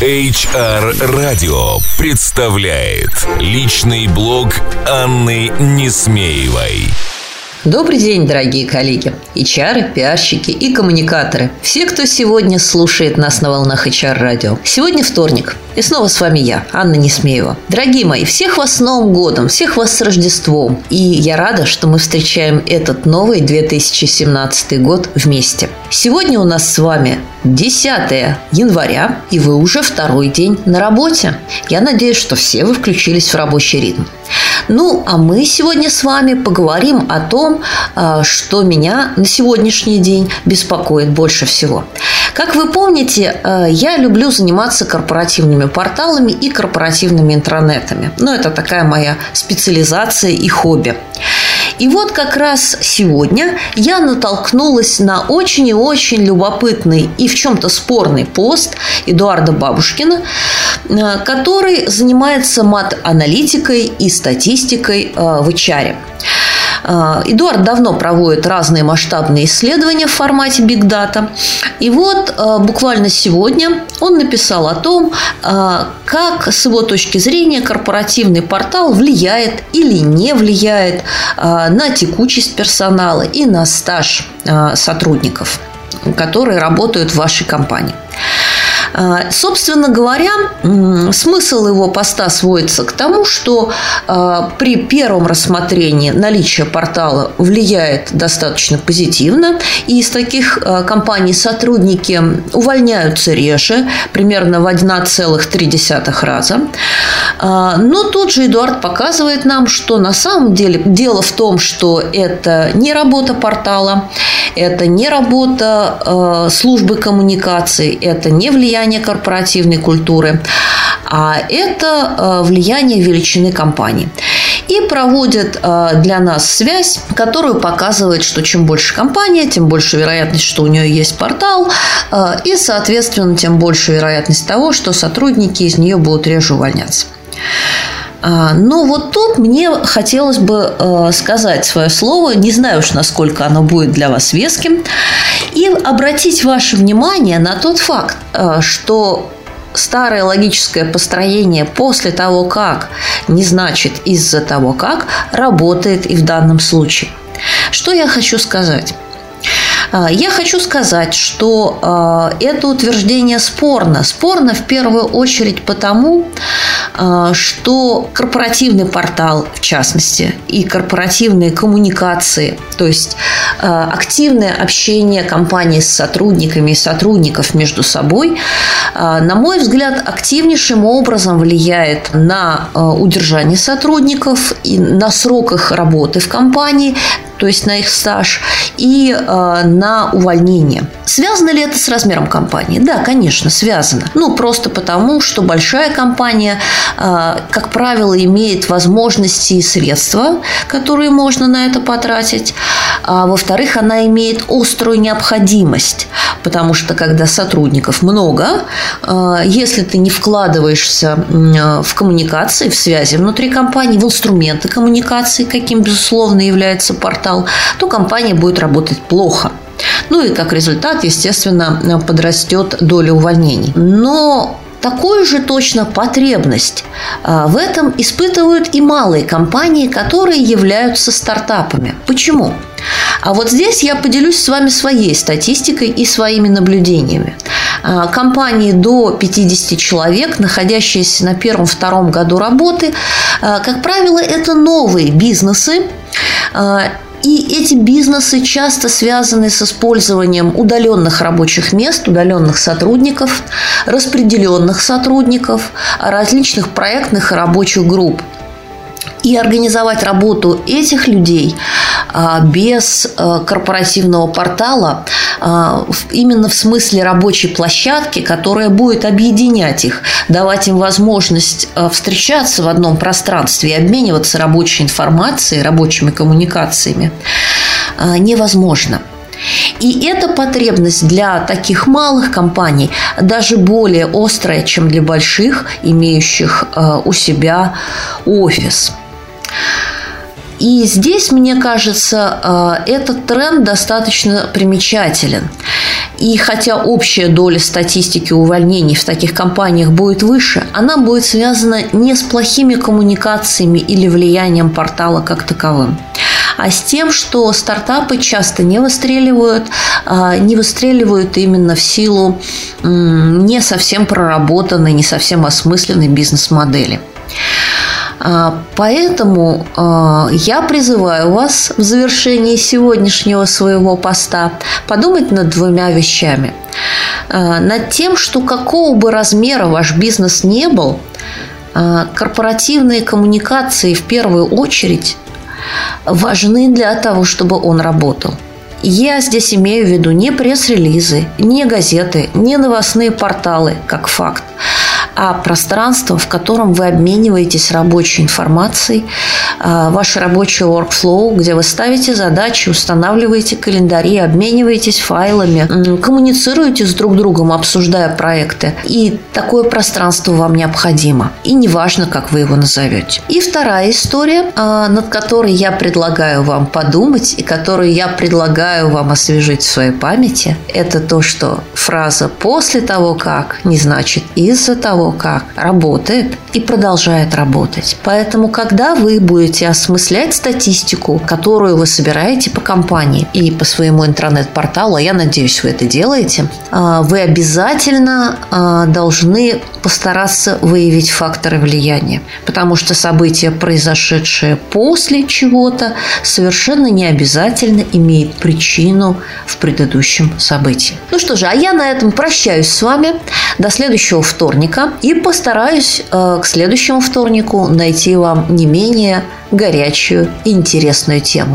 HR Radio представляет личный блог Анны Несмеевой. Добрый день, дорогие коллеги, HR, пиарщики и коммуникаторы. Все, кто сегодня слушает нас на волнах HR радио. Сегодня вторник, и снова с вами я, Анна Несмеева. Дорогие мои, всех вас с Новым годом, всех вас с Рождеством. И я рада, что мы встречаем этот новый 2017 год вместе. Сегодня у нас с вами 10 января, и вы уже второй день на работе. Я надеюсь, что все вы включились в рабочий ритм. Ну, а мы сегодня с вами поговорим о том, а, что меня на сегодняшний день беспокоит больше всего. Как вы помните, а, я люблю заниматься корпоративными порталами и корпоративными интранетами. Ну, это такая моя специализация и хобби. И вот как раз сегодня я натолкнулась на очень и очень любопытный и в чем-то спорный пост Эдуарда Бабушкина, э, который занимается мат-аналитикой и статистикой э, в HR. А, Эдуард давно проводит разные масштабные исследования в формате Big Data. И вот а, буквально сегодня он написал о том, а, как с его точки зрения корпоративный портал влияет или не влияет на текучесть персонала и на стаж сотрудников, которые работают в вашей компании. А, собственно говоря, смысл его поста сводится к тому, что а, при первом рассмотрении наличие портала влияет достаточно позитивно, и из таких а, компаний сотрудники увольняются реже, примерно в 1,3 раза. Но тут же Эдуард показывает нам, что на самом деле дело в том, что это не работа портала, это не работа службы коммуникаций, это не влияние влияние корпоративной культуры, а это э, влияние величины компании. И проводят э, для нас связь, которую показывает, что чем больше компания, тем больше вероятность, что у нее есть портал, э, и, соответственно, тем больше вероятность того, что сотрудники из нее будут реже увольняться. А, но вот тут мне хотелось бы сказать свое слово, не знаю уж, насколько оно будет для вас веским, и обратить ваше внимание на тот факт, э, что старое логическое построение после того, как, не значит из-за того, как, работает и в данном случае. Что я хочу сказать? А, я хочу сказать, что а, это утверждение спорно. Спорно в первую очередь потому, что корпоративный портал, в частности, и корпоративные коммуникации, то есть активное общение компании с сотрудниками и сотрудников между собой, на мой взгляд, активнейшим образом влияет на удержание сотрудников и на срок их работы в компании, то есть на их стаж, и э, на увольнение. Связано ли это с размером компании? Да, конечно, связано. Ну, просто потому, что большая компания, э, как правило, имеет возможности и средства, которые можно на это потратить. А во-вторых, она имеет острую необходимость, потому что когда сотрудников много, э, если ты не вкладываешься э, в коммуникации, в связи внутри компании, в инструменты коммуникации, каким, безусловно, является портал, стал, то компания будет работать плохо. Ну и как результат, естественно, подрастет доля увольнений. Но Такую же точно потребность а, в этом испытывают и малые компании, которые являются стартапами. Почему? А вот здесь я поделюсь с вами своей статистикой и своими наблюдениями. А, компании до 50 человек, находящиеся на первом-втором году работы, а, как правило, это новые бизнесы, и эти бизнесы часто связаны с использованием удаленных рабочих мест, удаленных сотрудников, распределенных сотрудников, различных проектных и рабочих групп и организовать работу этих людей а, без а, корпоративного портала а, именно в смысле рабочей площадки, которая будет объединять их, давать им возможность встречаться в одном пространстве и обмениваться рабочей информацией, рабочими коммуникациями, невозможно. И эта потребность для таких малых компаний даже более острая, чем для больших, имеющих у себя офис. И здесь, мне кажется, этот тренд достаточно примечателен. И хотя общая доля статистики увольнений в таких компаниях будет выше, она будет связана не с плохими коммуникациями или влиянием портала как таковым, а с тем, что стартапы часто не выстреливают, а, не выстреливают именно в силу не совсем проработанной, не совсем осмысленной бизнес-модели. А, поэтому а, я призываю вас в завершении сегодняшнего своего поста подумать над двумя вещами. Над тем, что какого бы размера ваш бизнес не был, корпоративные коммуникации в первую очередь важны для того, чтобы он работал. Я здесь имею в виду не пресс-релизы, не газеты, не новостные порталы, как факт, а пространство, в котором вы обмениваетесь рабочей информацией, а, ваш рабочий workflow, где вы ставите задачи, устанавливаете календари, обмениваетесь файлами, коммуницируете с друг другом, обсуждая проекты. И такое пространство вам необходимо. И неважно, как вы его назовете. И вторая история, а, над которой я предлагаю вам подумать и которую я предлагаю вам освежить в своей памяти, это то, что фраза «после того, как» не значит «из-за того, как работает и продолжает работать. Поэтому, когда вы будете осмыслять статистику, которую вы собираете по компании и по своему интернет-порталу, а я надеюсь, вы это делаете, а, вы обязательно а, должны постараться выявить факторы влияния, потому что события, произошедшие после чего-то, совершенно не обязательно имеют причину в предыдущем событии. Ну что же, а я на этом прощаюсь с вами до следующего вторника и постараюсь э, к следующему вторнику найти вам не менее горячую интересную тему.